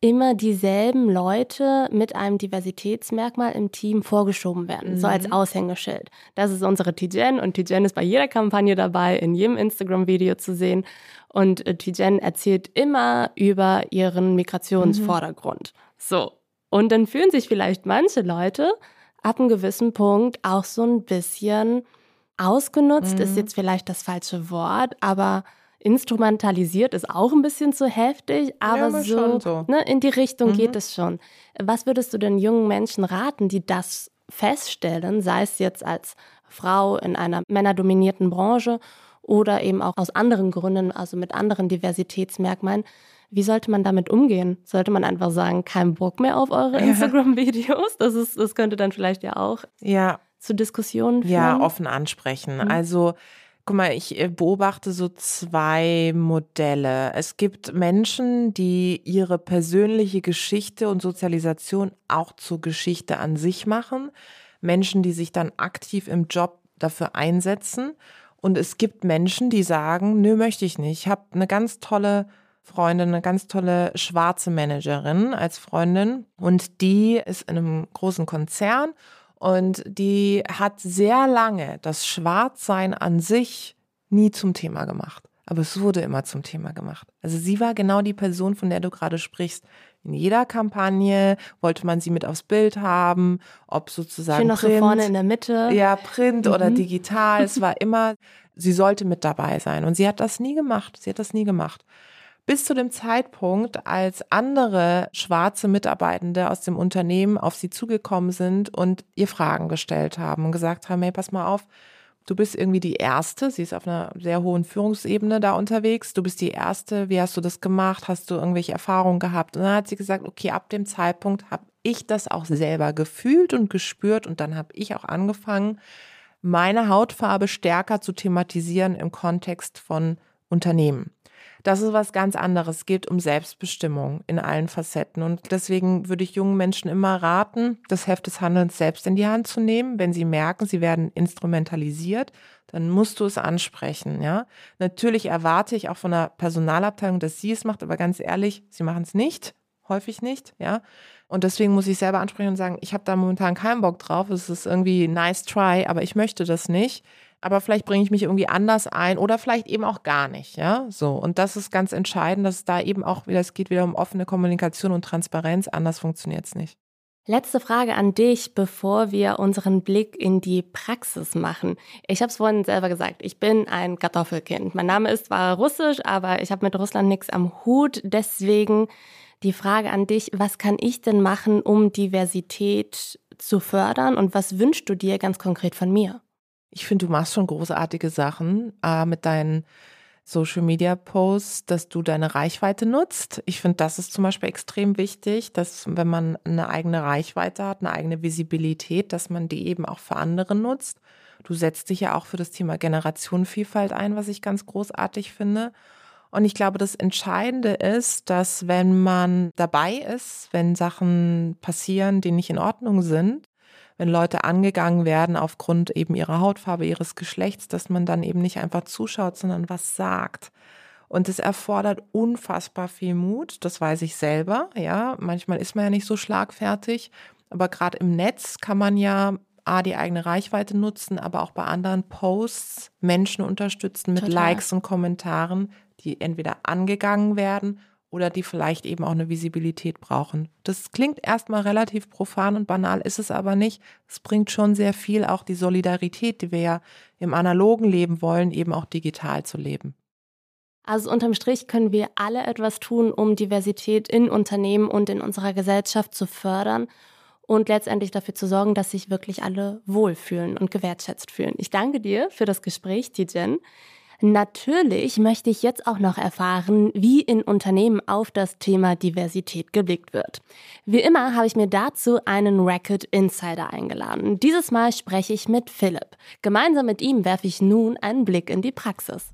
immer dieselben Leute mit einem Diversitätsmerkmal im Team vorgeschoben werden, mhm. so als mhm. Aushängeschild. Das ist unsere Tijen und Tijen ist bei jeder Kampagne dabei, in jedem Instagram-Video zu sehen. Und äh, Tijen erzählt immer über ihren Migrationsvordergrund. Mhm. So. Und dann fühlen sich vielleicht manche Leute ab einem gewissen Punkt auch so ein bisschen ausgenutzt, mhm. ist jetzt vielleicht das falsche Wort, aber Instrumentalisiert ist auch ein bisschen zu heftig, aber ja, so, so. Ne, in die Richtung mhm. geht es schon. Was würdest du den jungen Menschen raten, die das feststellen, sei es jetzt als Frau in einer männerdominierten Branche oder eben auch aus anderen Gründen, also mit anderen Diversitätsmerkmalen? Wie sollte man damit umgehen? Sollte man einfach sagen, kein Bock mehr auf eure [laughs] Instagram-Videos? Das, das könnte dann vielleicht ja auch ja. zu Diskussionen führen. Ja, offen ansprechen. Mhm. Also Guck mal, ich äh, beobachte so zwei Modelle. Es gibt Menschen, die ihre persönliche Geschichte und Sozialisation auch zur Geschichte an sich machen. Menschen, die sich dann aktiv im Job dafür einsetzen. Und es gibt Menschen, die sagen, nö, möchte ich nicht. Ich habe eine ganz tolle Freundin, eine ganz tolle schwarze Managerin als Freundin und die ist in einem großen Konzern und die hat sehr lange das Schwarzsein an sich nie zum Thema gemacht. Aber es wurde immer zum Thema gemacht. Also sie war genau die Person, von der du gerade sprichst. In jeder Kampagne wollte man sie mit aufs Bild haben, ob sozusagen Schön noch Print, so vorne in der Mitte. Ja, Print mhm. oder digital. Es war immer, sie sollte mit dabei sein. Und sie hat das nie gemacht. Sie hat das nie gemacht bis zu dem Zeitpunkt, als andere schwarze Mitarbeitende aus dem Unternehmen auf sie zugekommen sind und ihr Fragen gestellt haben und gesagt haben, hey, pass mal auf, du bist irgendwie die Erste, sie ist auf einer sehr hohen Führungsebene da unterwegs, du bist die Erste, wie hast du das gemacht, hast du irgendwelche Erfahrungen gehabt? Und dann hat sie gesagt, okay, ab dem Zeitpunkt habe ich das auch selber gefühlt und gespürt und dann habe ich auch angefangen, meine Hautfarbe stärker zu thematisieren im Kontext von Unternehmen. Das ist was ganz anderes. Es geht um Selbstbestimmung in allen Facetten. Und deswegen würde ich jungen Menschen immer raten, das Heft des Handelns selbst in die Hand zu nehmen. Wenn sie merken, sie werden instrumentalisiert, dann musst du es ansprechen, ja. Natürlich erwarte ich auch von der Personalabteilung, dass sie es macht, aber ganz ehrlich, sie machen es nicht, häufig nicht, ja. Und deswegen muss ich selber ansprechen und sagen, ich habe da momentan keinen Bock drauf. Es ist irgendwie nice try, aber ich möchte das nicht aber vielleicht bringe ich mich irgendwie anders ein oder vielleicht eben auch gar nicht, ja, so. Und das ist ganz entscheidend, dass es da eben auch wieder, es geht wieder um offene Kommunikation und Transparenz, anders funktioniert es nicht. Letzte Frage an dich, bevor wir unseren Blick in die Praxis machen. Ich habe es vorhin selber gesagt, ich bin ein Kartoffelkind. Mein Name ist zwar russisch, aber ich habe mit Russland nichts am Hut. Deswegen die Frage an dich, was kann ich denn machen, um Diversität zu fördern und was wünschst du dir ganz konkret von mir? Ich finde, du machst schon großartige Sachen äh, mit deinen Social Media Posts, dass du deine Reichweite nutzt. Ich finde, das ist zum Beispiel extrem wichtig, dass wenn man eine eigene Reichweite hat, eine eigene Visibilität, dass man die eben auch für andere nutzt. Du setzt dich ja auch für das Thema Generationenvielfalt ein, was ich ganz großartig finde. Und ich glaube, das Entscheidende ist, dass wenn man dabei ist, wenn Sachen passieren, die nicht in Ordnung sind, wenn Leute angegangen werden aufgrund eben ihrer Hautfarbe, ihres Geschlechts, dass man dann eben nicht einfach zuschaut, sondern was sagt. Und es erfordert unfassbar viel Mut, das weiß ich selber, ja. Manchmal ist man ja nicht so schlagfertig, aber gerade im Netz kann man ja A, die eigene Reichweite nutzen, aber auch bei anderen Posts Menschen unterstützen mit Total. Likes und Kommentaren, die entweder angegangen werden oder die vielleicht eben auch eine Visibilität brauchen. Das klingt erstmal relativ profan und banal, ist es aber nicht. Es bringt schon sehr viel, auch die Solidarität, die wir ja im analogen Leben wollen, eben auch digital zu leben. Also unterm Strich können wir alle etwas tun, um Diversität in Unternehmen und in unserer Gesellschaft zu fördern und letztendlich dafür zu sorgen, dass sich wirklich alle wohlfühlen und gewertschätzt fühlen. Ich danke dir für das Gespräch, Tijen. Natürlich möchte ich jetzt auch noch erfahren, wie in Unternehmen auf das Thema Diversität geblickt wird. Wie immer habe ich mir dazu einen Racket Insider eingeladen. Dieses Mal spreche ich mit Philipp. Gemeinsam mit ihm werfe ich nun einen Blick in die Praxis.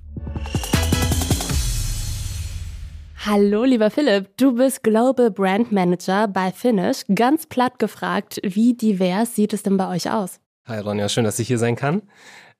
Hallo, lieber Philipp, du bist Global Brand Manager bei Finish. Ganz platt gefragt, wie divers sieht es denn bei euch aus? Hi Ronja, schön, dass ich hier sein kann.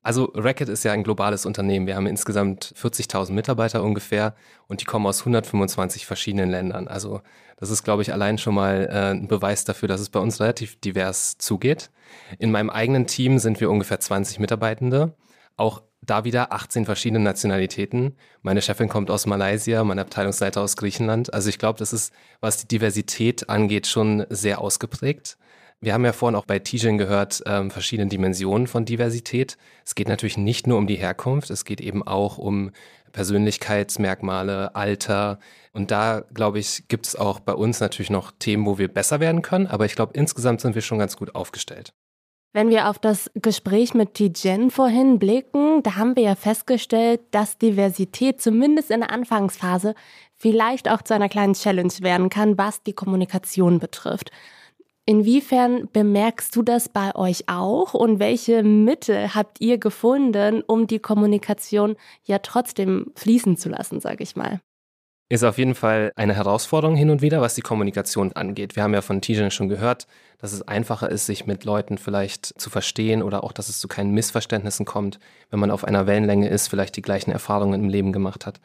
Also Racket ist ja ein globales Unternehmen. Wir haben insgesamt 40.000 Mitarbeiter ungefähr und die kommen aus 125 verschiedenen Ländern. Also das ist, glaube ich, allein schon mal äh, ein Beweis dafür, dass es bei uns relativ divers zugeht. In meinem eigenen Team sind wir ungefähr 20 Mitarbeitende. Auch da wieder 18 verschiedene Nationalitäten. Meine Chefin kommt aus Malaysia, mein Abteilungsleiter aus Griechenland. Also ich glaube, das ist, was die Diversität angeht, schon sehr ausgeprägt. Wir haben ja vorhin auch bei Tijen gehört, ähm, verschiedene Dimensionen von Diversität. Es geht natürlich nicht nur um die Herkunft, es geht eben auch um Persönlichkeitsmerkmale, Alter. Und da, glaube ich, gibt es auch bei uns natürlich noch Themen, wo wir besser werden können. Aber ich glaube, insgesamt sind wir schon ganz gut aufgestellt. Wenn wir auf das Gespräch mit Tijen vorhin blicken, da haben wir ja festgestellt, dass Diversität zumindest in der Anfangsphase vielleicht auch zu einer kleinen Challenge werden kann, was die Kommunikation betrifft. Inwiefern bemerkst du das bei euch auch und welche Mittel habt ihr gefunden, um die Kommunikation ja trotzdem fließen zu lassen, sage ich mal? Ist auf jeden Fall eine Herausforderung hin und wieder, was die Kommunikation angeht. Wir haben ja von Tijan schon gehört, dass es einfacher ist, sich mit Leuten vielleicht zu verstehen oder auch, dass es zu keinen Missverständnissen kommt, wenn man auf einer Wellenlänge ist, vielleicht die gleichen Erfahrungen im Leben gemacht hat.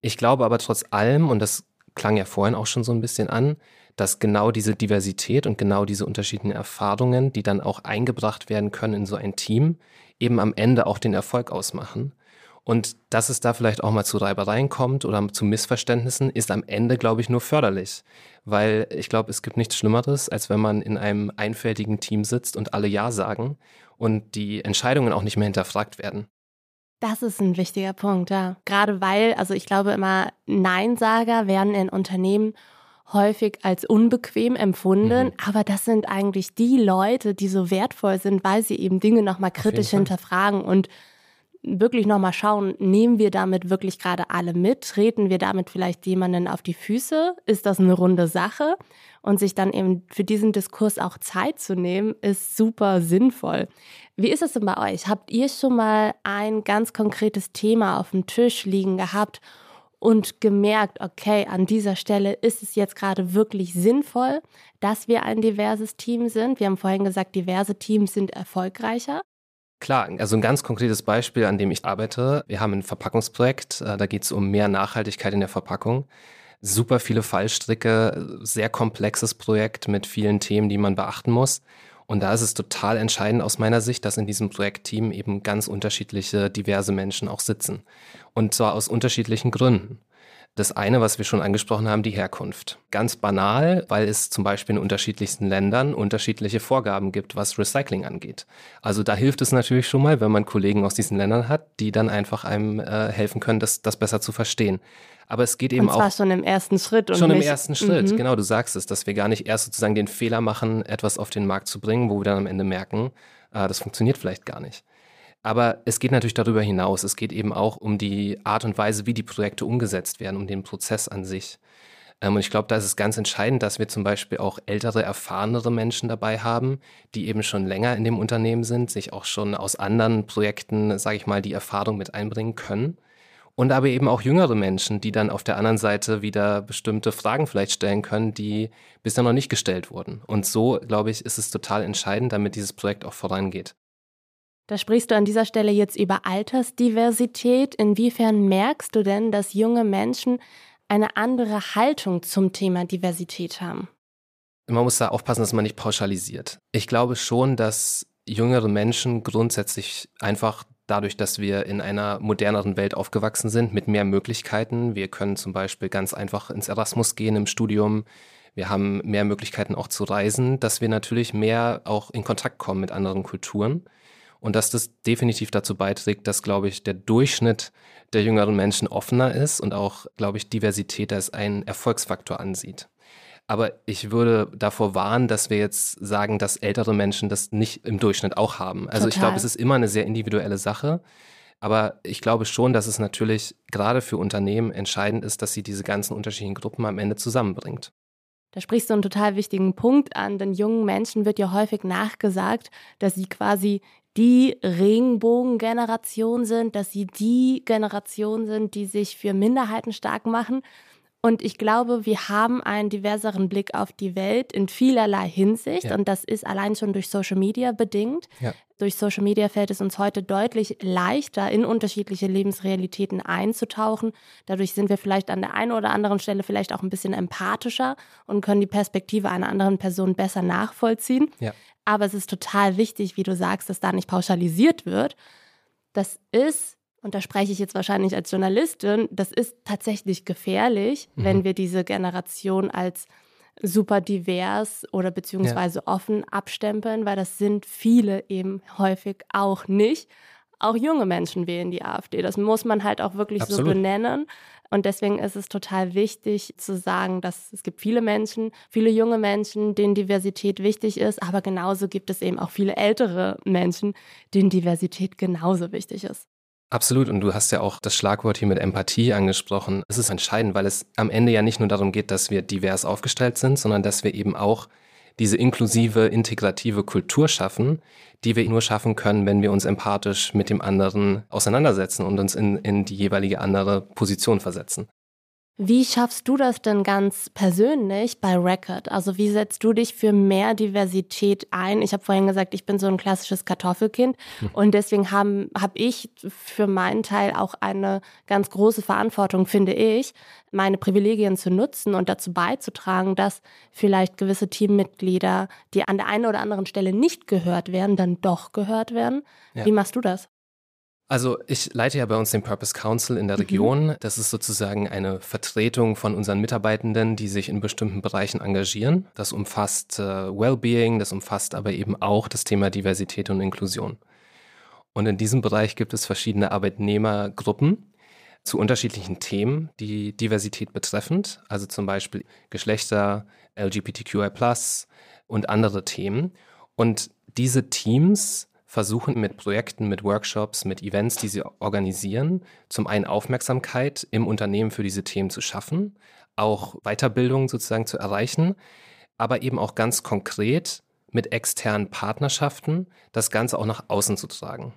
Ich glaube aber trotz allem, und das klang ja vorhin auch schon so ein bisschen an, dass genau diese Diversität und genau diese unterschiedlichen Erfahrungen, die dann auch eingebracht werden können in so ein Team, eben am Ende auch den Erfolg ausmachen. Und dass es da vielleicht auch mal zu Reibereien kommt oder zu Missverständnissen, ist am Ende, glaube ich, nur förderlich. Weil ich glaube, es gibt nichts Schlimmeres, als wenn man in einem einfältigen Team sitzt und alle Ja sagen und die Entscheidungen auch nicht mehr hinterfragt werden. Das ist ein wichtiger Punkt, ja. Gerade weil, also ich glaube immer, Neinsager werden in Unternehmen häufig als unbequem empfunden, mhm. aber das sind eigentlich die Leute, die so wertvoll sind, weil sie eben Dinge nochmal kritisch hinterfragen und wirklich nochmal schauen, nehmen wir damit wirklich gerade alle mit? Treten wir damit vielleicht jemanden auf die Füße? Ist das eine runde Sache? Und sich dann eben für diesen Diskurs auch Zeit zu nehmen, ist super sinnvoll. Wie ist es denn bei euch? Habt ihr schon mal ein ganz konkretes Thema auf dem Tisch liegen gehabt und gemerkt, okay, an dieser Stelle ist es jetzt gerade wirklich sinnvoll, dass wir ein diverses Team sind. Wir haben vorhin gesagt, diverse Teams sind erfolgreicher. Klar, also ein ganz konkretes Beispiel, an dem ich arbeite. Wir haben ein Verpackungsprojekt, äh, da geht es um mehr Nachhaltigkeit in der Verpackung. Super viele Fallstricke, sehr komplexes Projekt mit vielen Themen, die man beachten muss. Und da ist es total entscheidend aus meiner Sicht, dass in diesem Projektteam eben ganz unterschiedliche, diverse Menschen auch sitzen. Und zwar aus unterschiedlichen Gründen. Das eine, was wir schon angesprochen haben, die Herkunft. Ganz banal, weil es zum Beispiel in unterschiedlichsten Ländern unterschiedliche Vorgaben gibt, was Recycling angeht. Also da hilft es natürlich schon mal, wenn man Kollegen aus diesen Ländern hat, die dann einfach einem äh, helfen können, das, das besser zu verstehen. Aber es geht eben und zwar auch. schon im ersten Schritt. schon im ersten Schritt, mhm. genau, du sagst es, dass wir gar nicht erst sozusagen den Fehler machen, etwas auf den Markt zu bringen, wo wir dann am Ende merken, äh, das funktioniert vielleicht gar nicht. Aber es geht natürlich darüber hinaus. Es geht eben auch um die Art und Weise, wie die Projekte umgesetzt werden, um den Prozess an sich. Ähm, und ich glaube, da ist es ganz entscheidend, dass wir zum Beispiel auch ältere, erfahrenere Menschen dabei haben, die eben schon länger in dem Unternehmen sind, sich auch schon aus anderen Projekten, sage ich mal, die Erfahrung mit einbringen können und aber eben auch jüngere Menschen, die dann auf der anderen Seite wieder bestimmte Fragen vielleicht stellen können, die bisher noch nicht gestellt wurden. Und so, glaube ich, ist es total entscheidend, damit dieses Projekt auch vorangeht. Da sprichst du an dieser Stelle jetzt über Altersdiversität. Inwiefern merkst du denn, dass junge Menschen eine andere Haltung zum Thema Diversität haben? Man muss da aufpassen, dass man nicht pauschalisiert. Ich glaube schon, dass jüngere Menschen grundsätzlich einfach dadurch, dass wir in einer moderneren Welt aufgewachsen sind, mit mehr Möglichkeiten. Wir können zum Beispiel ganz einfach ins Erasmus gehen im Studium. Wir haben mehr Möglichkeiten auch zu reisen, dass wir natürlich mehr auch in Kontakt kommen mit anderen Kulturen. Und dass das definitiv dazu beiträgt, dass, glaube ich, der Durchschnitt der jüngeren Menschen offener ist und auch, glaube ich, Diversität als einen Erfolgsfaktor ansieht. Aber ich würde davor warnen, dass wir jetzt sagen, dass ältere Menschen das nicht im Durchschnitt auch haben. Also Total. ich glaube, es ist immer eine sehr individuelle Sache. Aber ich glaube schon, dass es natürlich gerade für Unternehmen entscheidend ist, dass sie diese ganzen unterschiedlichen Gruppen am Ende zusammenbringt. Da sprichst du einen total wichtigen Punkt an, denn jungen Menschen wird ja häufig nachgesagt, dass sie quasi die Regenbogengeneration sind, dass sie die Generation sind, die sich für Minderheiten stark machen. Und ich glaube, wir haben einen diverseren Blick auf die Welt in vielerlei Hinsicht. Ja. Und das ist allein schon durch Social Media bedingt. Ja. Durch Social Media fällt es uns heute deutlich leichter, in unterschiedliche Lebensrealitäten einzutauchen. Dadurch sind wir vielleicht an der einen oder anderen Stelle vielleicht auch ein bisschen empathischer und können die Perspektive einer anderen Person besser nachvollziehen. Ja. Aber es ist total wichtig, wie du sagst, dass da nicht pauschalisiert wird. Das ist und da spreche ich jetzt wahrscheinlich als Journalistin, das ist tatsächlich gefährlich, mhm. wenn wir diese Generation als super divers oder beziehungsweise ja. offen abstempeln, weil das sind viele eben häufig auch nicht. Auch junge Menschen wählen die AfD. Das muss man halt auch wirklich Absolut. so benennen. Und deswegen ist es total wichtig zu sagen, dass es gibt viele Menschen, viele junge Menschen, denen Diversität wichtig ist, aber genauso gibt es eben auch viele ältere Menschen, denen Diversität genauso wichtig ist. Absolut. Und du hast ja auch das Schlagwort hier mit Empathie angesprochen. Es ist entscheidend, weil es am Ende ja nicht nur darum geht, dass wir divers aufgestellt sind, sondern dass wir eben auch diese inklusive, integrative Kultur schaffen, die wir nur schaffen können, wenn wir uns empathisch mit dem anderen auseinandersetzen und uns in, in die jeweilige andere Position versetzen. Wie schaffst du das denn ganz persönlich bei Record? Also wie setzt du dich für mehr Diversität ein? Ich habe vorhin gesagt, ich bin so ein klassisches Kartoffelkind hm. und deswegen habe hab ich für meinen Teil auch eine ganz große Verantwortung, finde ich, meine Privilegien zu nutzen und dazu beizutragen, dass vielleicht gewisse Teammitglieder, die an der einen oder anderen Stelle nicht gehört werden, dann doch gehört werden. Ja. Wie machst du das? Also ich leite ja bei uns den Purpose Council in der mhm. Region. Das ist sozusagen eine Vertretung von unseren Mitarbeitenden, die sich in bestimmten Bereichen engagieren. Das umfasst äh, Wellbeing, das umfasst aber eben auch das Thema Diversität und Inklusion. Und in diesem Bereich gibt es verschiedene Arbeitnehmergruppen zu unterschiedlichen Themen, die Diversität betreffend, also zum Beispiel Geschlechter, LGBTQI und andere Themen. Und diese Teams versuchen mit Projekten, mit Workshops, mit Events, die sie organisieren, zum einen Aufmerksamkeit im Unternehmen für diese Themen zu schaffen, auch Weiterbildung sozusagen zu erreichen, aber eben auch ganz konkret mit externen Partnerschaften das Ganze auch nach außen zu tragen.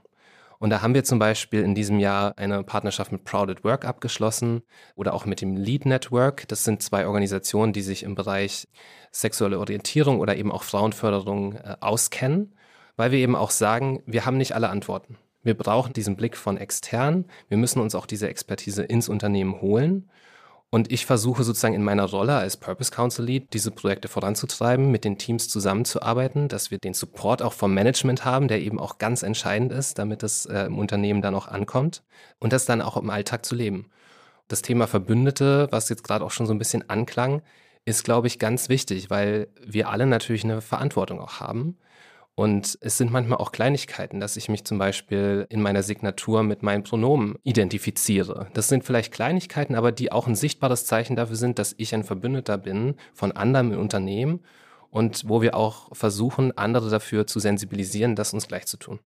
Und da haben wir zum Beispiel in diesem Jahr eine Partnerschaft mit Proud at Work abgeschlossen oder auch mit dem Lead Network. Das sind zwei Organisationen, die sich im Bereich sexuelle Orientierung oder eben auch Frauenförderung äh, auskennen weil wir eben auch sagen, wir haben nicht alle Antworten. Wir brauchen diesen Blick von extern. Wir müssen uns auch diese Expertise ins Unternehmen holen. Und ich versuche sozusagen in meiner Rolle als Purpose Council Lead diese Projekte voranzutreiben, mit den Teams zusammenzuarbeiten, dass wir den Support auch vom Management haben, der eben auch ganz entscheidend ist, damit es äh, im Unternehmen dann auch ankommt und das dann auch im Alltag zu leben. Das Thema Verbündete, was jetzt gerade auch schon so ein bisschen anklang, ist, glaube ich, ganz wichtig, weil wir alle natürlich eine Verantwortung auch haben. Und es sind manchmal auch Kleinigkeiten, dass ich mich zum Beispiel in meiner Signatur mit meinen Pronomen identifiziere. Das sind vielleicht Kleinigkeiten, aber die auch ein sichtbares Zeichen dafür sind, dass ich ein Verbündeter bin von anderen im Unternehmen und wo wir auch versuchen, andere dafür zu sensibilisieren, das uns gleich zu tun.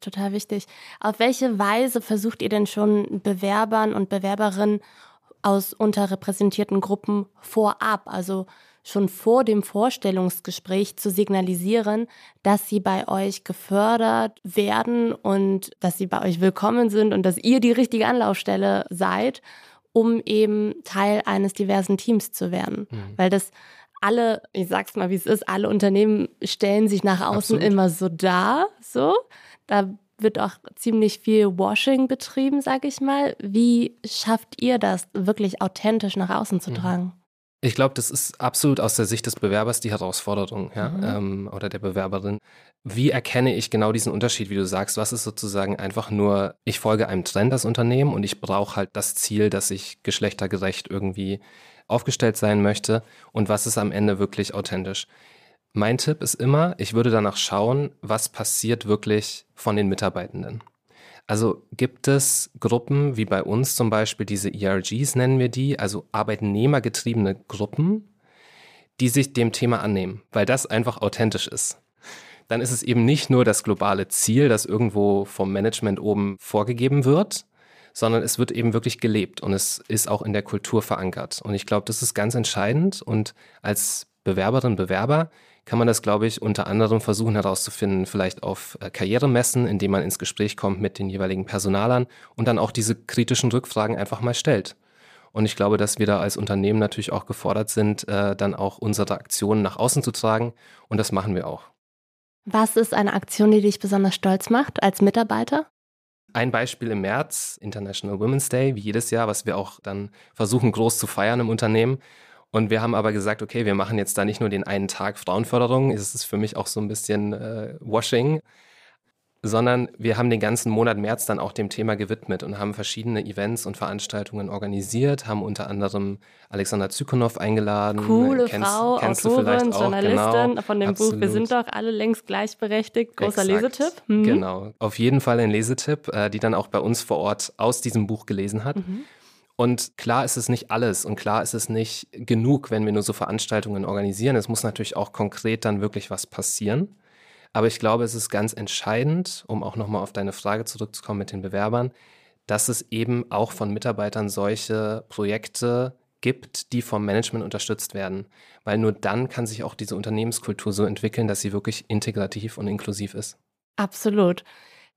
Total wichtig. Auf welche Weise versucht ihr denn schon Bewerbern und Bewerberinnen aus unterrepräsentierten Gruppen vorab, also schon vor dem Vorstellungsgespräch zu signalisieren, dass sie bei euch gefördert werden und dass sie bei euch willkommen sind und dass ihr die richtige Anlaufstelle seid, um eben Teil eines diversen Teams zu werden. Mhm. Weil das alle, ich sag's mal, wie es ist, alle Unternehmen stellen sich nach außen Absolut. immer so dar, so. Da wird auch ziemlich viel Washing betrieben, sag ich mal. Wie schafft ihr das, wirklich authentisch nach außen zu mhm. Ich glaube, das ist absolut aus der Sicht des Bewerbers die Herausforderung, ja, mhm. ähm, oder der Bewerberin. Wie erkenne ich genau diesen Unterschied, wie du sagst? Was ist sozusagen einfach nur, ich folge einem Trend das Unternehmen und ich brauche halt das Ziel, dass ich geschlechtergerecht irgendwie aufgestellt sein möchte und was ist am Ende wirklich authentisch? Mein Tipp ist immer, ich würde danach schauen, was passiert wirklich von den Mitarbeitenden. Also gibt es Gruppen wie bei uns zum Beispiel diese ERGs nennen wir die, also arbeitnehmergetriebene Gruppen, die sich dem Thema annehmen, weil das einfach authentisch ist. Dann ist es eben nicht nur das globale Ziel, das irgendwo vom Management oben vorgegeben wird, sondern es wird eben wirklich gelebt und es ist auch in der Kultur verankert. Und ich glaube, das ist ganz entscheidend und als Bewerberin, Bewerber kann man das, glaube ich, unter anderem versuchen herauszufinden, vielleicht auf äh, Karrieremessen, indem man ins Gespräch kommt mit den jeweiligen Personalern und dann auch diese kritischen Rückfragen einfach mal stellt. Und ich glaube, dass wir da als Unternehmen natürlich auch gefordert sind, äh, dann auch unsere Aktionen nach außen zu tragen. Und das machen wir auch. Was ist eine Aktion, die dich besonders stolz macht als Mitarbeiter? Ein Beispiel im März, International Women's Day, wie jedes Jahr, was wir auch dann versuchen groß zu feiern im Unternehmen. Und wir haben aber gesagt, okay, wir machen jetzt da nicht nur den einen Tag Frauenförderung, es ist für mich auch so ein bisschen äh, Washing, sondern wir haben den ganzen Monat März dann auch dem Thema gewidmet und haben verschiedene Events und Veranstaltungen organisiert, haben unter anderem Alexander Zykonow eingeladen. Coole kennst, Frau, kennst Autorin, Journalistin genau, von dem absolut. Buch Wir sind doch alle längst gleichberechtigt. Großer Exakt. Lesetipp. Mhm. Genau, auf jeden Fall ein Lesetipp, äh, die dann auch bei uns vor Ort aus diesem Buch gelesen hat. Mhm. Und klar ist es nicht alles und klar ist es nicht genug, wenn wir nur so Veranstaltungen organisieren. Es muss natürlich auch konkret dann wirklich was passieren. Aber ich glaube, es ist ganz entscheidend, um auch nochmal auf deine Frage zurückzukommen mit den Bewerbern, dass es eben auch von Mitarbeitern solche Projekte gibt, die vom Management unterstützt werden. Weil nur dann kann sich auch diese Unternehmenskultur so entwickeln, dass sie wirklich integrativ und inklusiv ist. Absolut.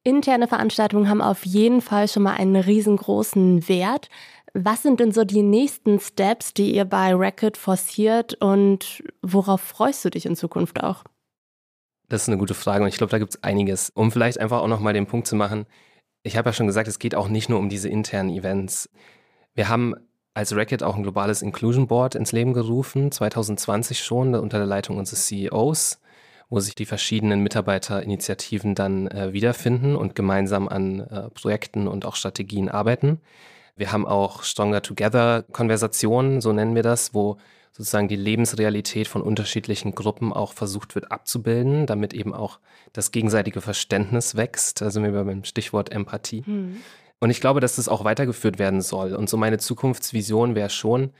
Interne Veranstaltungen haben auf jeden Fall schon mal einen riesengroßen Wert. Was sind denn so die nächsten Steps, die ihr bei Racket forciert und worauf freust du dich in Zukunft auch? Das ist eine gute Frage und ich glaube, da gibt es einiges. Um vielleicht einfach auch nochmal den Punkt zu machen, ich habe ja schon gesagt, es geht auch nicht nur um diese internen Events. Wir haben als Racket auch ein globales Inclusion Board ins Leben gerufen, 2020 schon, unter der Leitung unseres CEOs, wo sich die verschiedenen Mitarbeiterinitiativen dann äh, wiederfinden und gemeinsam an äh, Projekten und auch Strategien arbeiten. Wir haben auch Stronger Together Konversationen, so nennen wir das, wo sozusagen die Lebensrealität von unterschiedlichen Gruppen auch versucht wird abzubilden, damit eben auch das gegenseitige Verständnis wächst. Also wir beim Stichwort Empathie. Mhm. Und ich glaube, dass das auch weitergeführt werden soll. Und so meine Zukunftsvision wäre schon,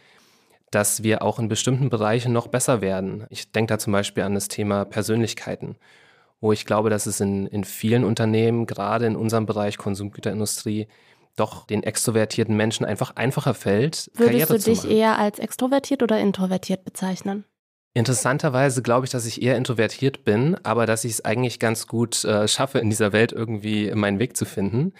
dass wir auch in bestimmten Bereichen noch besser werden. Ich denke da zum Beispiel an das Thema Persönlichkeiten, wo ich glaube, dass es in, in vielen Unternehmen, gerade in unserem Bereich Konsumgüterindustrie, doch den extrovertierten Menschen einfach einfacher fällt, Würdest Karriere du dich eher als extrovertiert oder introvertiert bezeichnen? Interessanterweise glaube ich, dass ich eher introvertiert bin, aber dass ich es eigentlich ganz gut äh, schaffe, in dieser Welt irgendwie meinen Weg zu finden.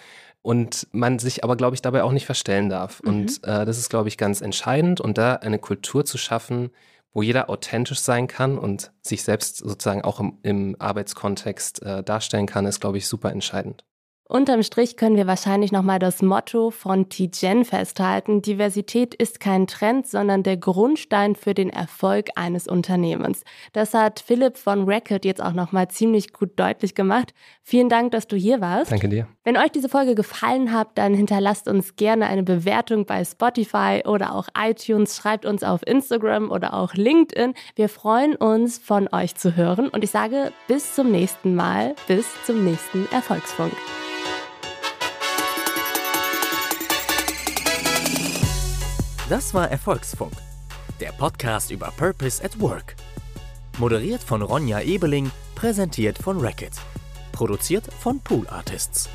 Und man sich aber, glaube ich, dabei auch nicht verstellen darf. Mhm. Und äh, das ist, glaube ich, ganz entscheidend. Und da eine Kultur zu schaffen, wo jeder authentisch sein kann und sich selbst sozusagen auch im, im Arbeitskontext äh, darstellen kann, ist, glaube ich, super entscheidend. Unterm Strich können wir wahrscheinlich nochmal das Motto von Tijen festhalten. Diversität ist kein Trend, sondern der Grundstein für den Erfolg eines Unternehmens. Das hat Philipp von Racket jetzt auch nochmal ziemlich gut deutlich gemacht. Vielen Dank, dass du hier warst. Danke dir. Wenn euch diese Folge gefallen hat, dann hinterlasst uns gerne eine Bewertung bei Spotify oder auch iTunes. Schreibt uns auf Instagram oder auch LinkedIn. Wir freuen uns, von euch zu hören. Und ich sage bis zum nächsten Mal, bis zum nächsten Erfolgsfunk. Das war Erfolgsfunk, der Podcast über Purpose at Work. Moderiert von Ronja Ebeling, präsentiert von Racket. Produziert von Pool Artists.